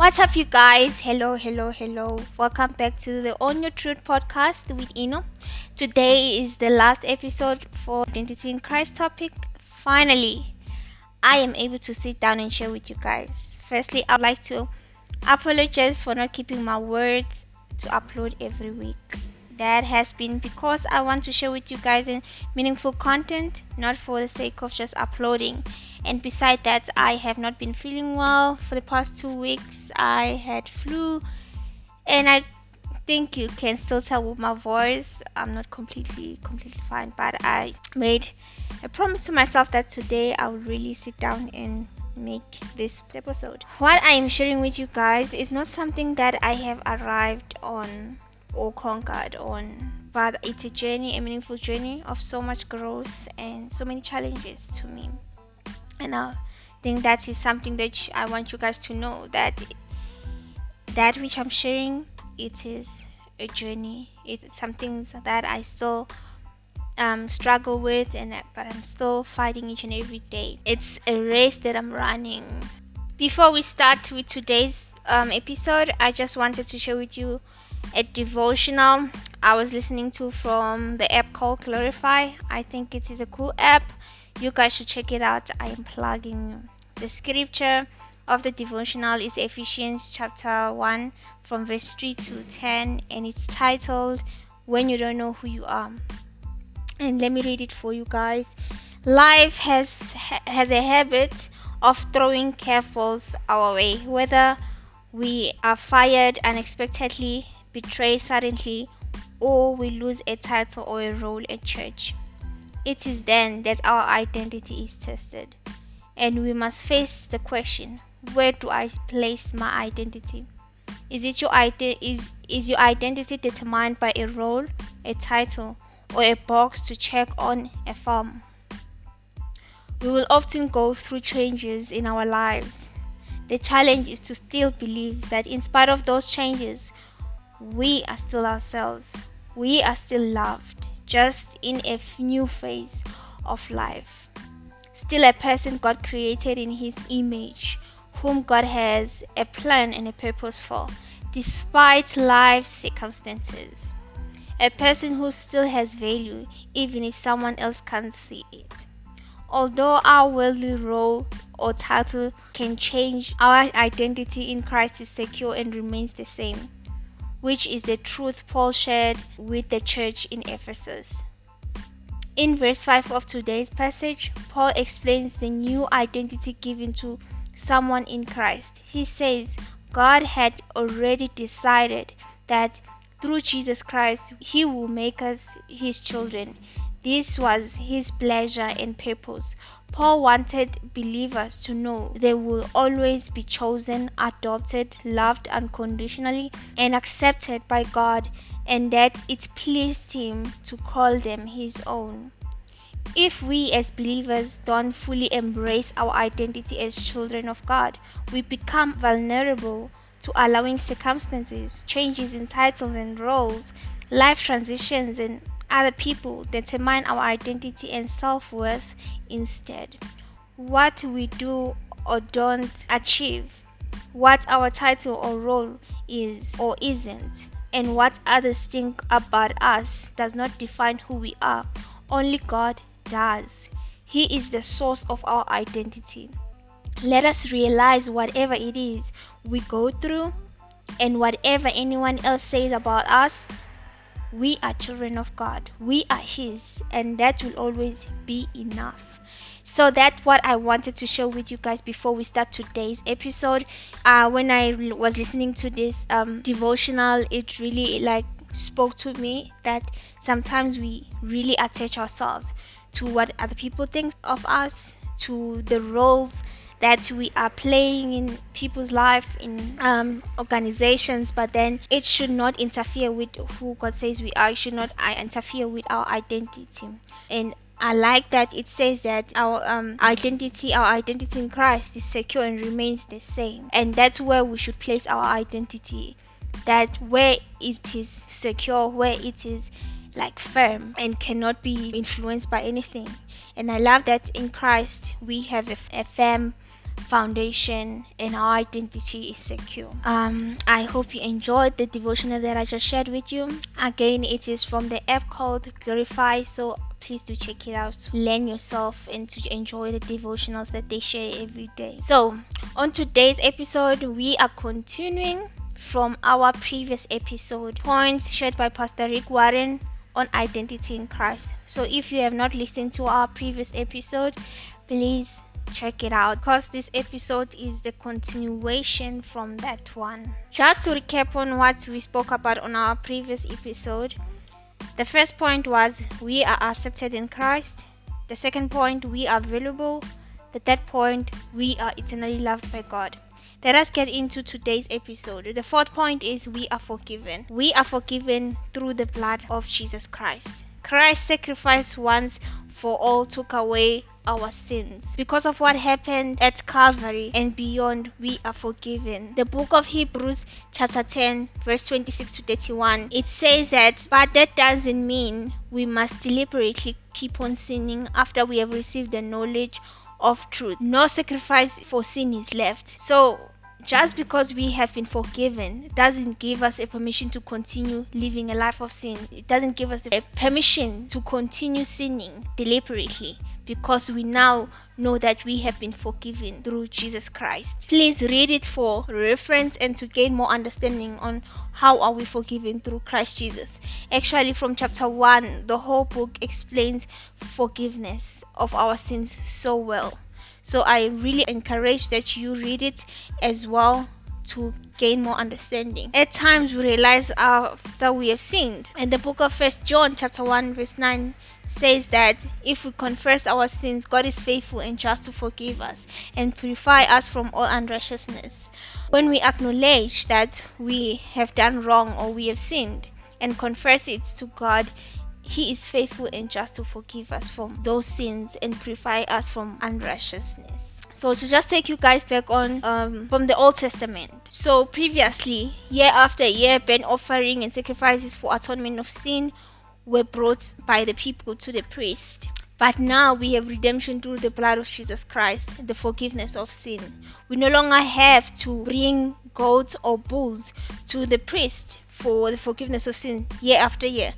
What's up, you guys? Hello, hello, hello. Welcome back to the Own Your Truth podcast with Ino. Today is the last episode for Identity in Christ topic. Finally, I am able to sit down and share with you guys. Firstly, I'd like to apologize for not keeping my words to upload every week. That has been because I want to share with you guys in meaningful content, not for the sake of just uploading. And beside that, I have not been feeling well for the past two weeks. I had flu, and I think you can still tell with my voice I'm not completely completely fine. But I made a promise to myself that today I will really sit down and make this episode. What I am sharing with you guys is not something that I have arrived on or conquered on but it's a journey a meaningful journey of so much growth and so many challenges to me and i think that is something that i want you guys to know that that which i'm sharing it is a journey it's something that i still um, struggle with and but i'm still fighting each and every day it's a race that i'm running before we start with today's um, episode i just wanted to share with you a devotional I was listening to from the app called Glorify. I think it is a cool app. You guys should check it out. I am plugging the scripture of the devotional is Ephesians chapter 1 from verse 3 to 10 and it's titled When You Don't Know Who You Are. And let me read it for you guys. Life has has a habit of throwing curveballs our way, whether we are fired unexpectedly betrayed suddenly, or we lose a title or a role at church. It is then that our identity is tested, and we must face the question where do I place my identity? Is it your is is your identity determined by a role, a title, or a box to check on a form? We will often go through changes in our lives. The challenge is to still believe that in spite of those changes, we are still ourselves. We are still loved, just in a new phase of life. Still a person God created in His image, whom God has a plan and a purpose for, despite life's circumstances. A person who still has value, even if someone else can't see it. Although our worldly role or title can change, our identity in Christ is secure and remains the same which is the truth Paul shared with the church in Ephesus. In verse 5 of today's passage, Paul explains the new identity given to someone in Christ. He says, God had already decided that through Jesus Christ, He will make us His children. This was his pleasure and purpose. Paul wanted believers to know they will always be chosen, adopted, loved unconditionally, and accepted by God, and that it pleased him to call them his own. If we as believers don't fully embrace our identity as children of God, we become vulnerable to allowing circumstances, changes in titles and roles, life transitions, and other people determine our identity and self worth instead. What we do or don't achieve, what our title or role is or isn't, and what others think about us does not define who we are. Only God does. He is the source of our identity. Let us realize whatever it is we go through and whatever anyone else says about us we are children of God, we are His, and that will always be enough. So that's what I wanted to share with you guys before we start today's episode. Uh, when I was listening to this um, devotional, it really like spoke to me that sometimes we really attach ourselves to what other people think of us, to the roles that we are playing in people's life in um, organizations but then it should not interfere with who god says we are it should not uh, interfere with our identity and I like that it says that our um, identity, our identity in Christ is secure and remains the same. And that's where we should place our identity. That where it is secure, where it is like firm and cannot be influenced by anything. And I love that in Christ we have a, a firm foundation and our identity is secure. Um, I hope you enjoyed the devotional that I just shared with you. Again, it is from the app called Glorify, so please do check it out to learn yourself and to enjoy the devotionals that they share every day. So, on today's episode, we are continuing from our previous episode points shared by Pastor Rick Warren on identity in Christ. So, if you have not listened to our previous episode, please check it out because this episode is the continuation from that one. Just to recap on what we spoke about on our previous episode, the first point was we are accepted in Christ. The second point, we are valuable. The third point, we are eternally loved by God. Let us get into today's episode. The fourth point is we are forgiven. We are forgiven through the blood of Jesus Christ. Christ's sacrifice once for all took away our sins. Because of what happened at Calvary and beyond, we are forgiven. The book of Hebrews, chapter 10, verse 26 to 31, it says that, but that doesn't mean we must deliberately keep on sinning after we have received the knowledge of truth. No sacrifice for sin is left. So, just because we have been forgiven doesn't give us a permission to continue living a life of sin. It doesn't give us a permission to continue sinning deliberately because we now know that we have been forgiven through Jesus Christ. Please read it for reference and to gain more understanding on how are we forgiven through Christ Jesus. Actually from chapter 1 the whole book explains forgiveness of our sins so well. So I really encourage that you read it as well to gain more understanding. At times we realize after we have sinned. And the book of First John chapter 1 verse 9 says that if we confess our sins, God is faithful and just to forgive us and purify us from all unrighteousness. When we acknowledge that we have done wrong or we have sinned and confess it to God, he is faithful and just to forgive us from those sins and purify us from unrighteousness. So to just take you guys back on um, from the Old Testament. So previously, year after year, burnt offering and sacrifices for atonement of sin were brought by the people to the priest. But now we have redemption through the blood of Jesus Christ, the forgiveness of sin. We no longer have to bring goats or bulls to the priest for the forgiveness of sin year after year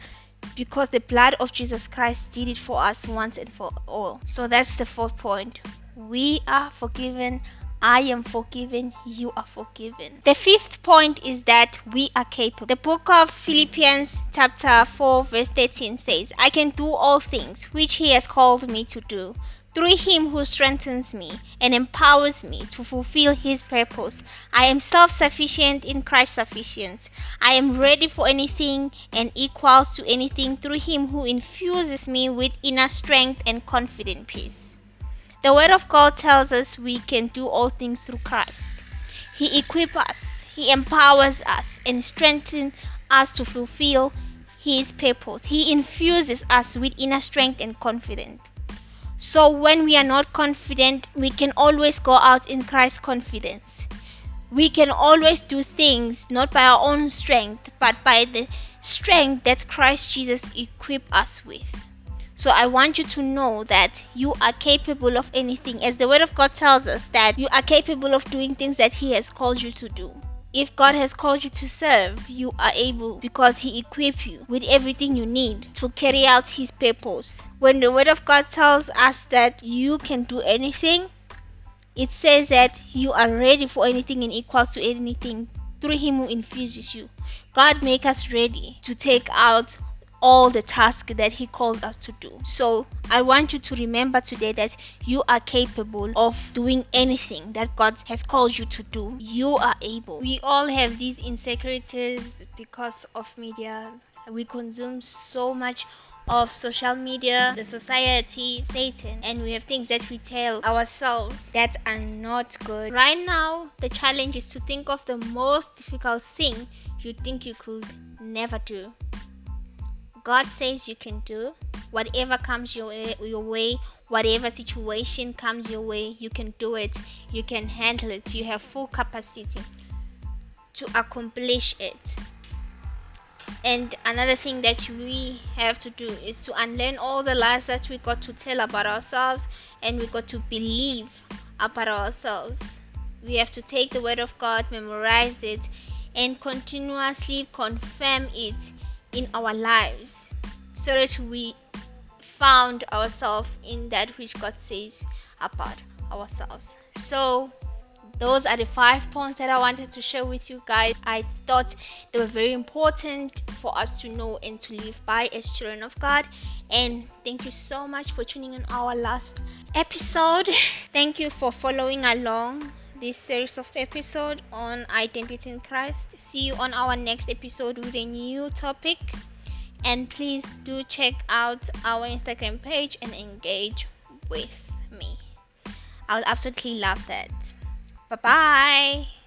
because the blood of Jesus Christ did it for us once and for all. So that's the fourth point. We are forgiven. I am forgiven. You are forgiven. The fifth point is that we are capable. The book of Philippians, chapter 4, verse 13 says, I can do all things which He has called me to do through him who strengthens me and empowers me to fulfill his purpose. I am self sufficient in Christ's sufficiency. I am ready for anything and equals to anything through him who infuses me with inner strength and confident peace. The Word of God tells us we can do all things through Christ. He equips us, He empowers us, and strengthens us to fulfill His purpose. He infuses us with inner strength and confidence. So when we are not confident, we can always go out in Christ's confidence. We can always do things not by our own strength, but by the strength that Christ Jesus equipped us with. So I want you to know that you are capable of anything, as the Word of God tells us that you are capable of doing things that He has called you to do. If God has called you to serve, you are able because He equipped you with everything you need to carry out His purpose. When the Word of God tells us that you can do anything, it says that you are ready for anything and equals to anything through Him who infuses you. God make us ready to take out all the tasks that He called us to do. So I want you to remember today that you are capable of doing anything that God has called you to do. You are able. We all have these insecurities because of media. We consume so much of social media, the society, Satan, and we have things that we tell ourselves that are not good. Right now, the challenge is to think of the most difficult thing you think you could never do. God says you can do whatever comes your way, your way, whatever situation comes your way, you can do it. You can handle it. You have full capacity to accomplish it. And another thing that we have to do is to unlearn all the lies that we got to tell about ourselves and we got to believe about ourselves. We have to take the Word of God, memorize it, and continuously confirm it in our lives so that we found ourselves in that which God says about ourselves. So, those are the five points that I wanted to share with you guys. I thought they were very important for us to know and to live by as children of God. And thank you so much for tuning in our last episode. Thank you for following along this series of episode on identity in Christ. See you on our next episode with a new topic. And please do check out our Instagram page and engage with me. I would absolutely love that. Bye bye.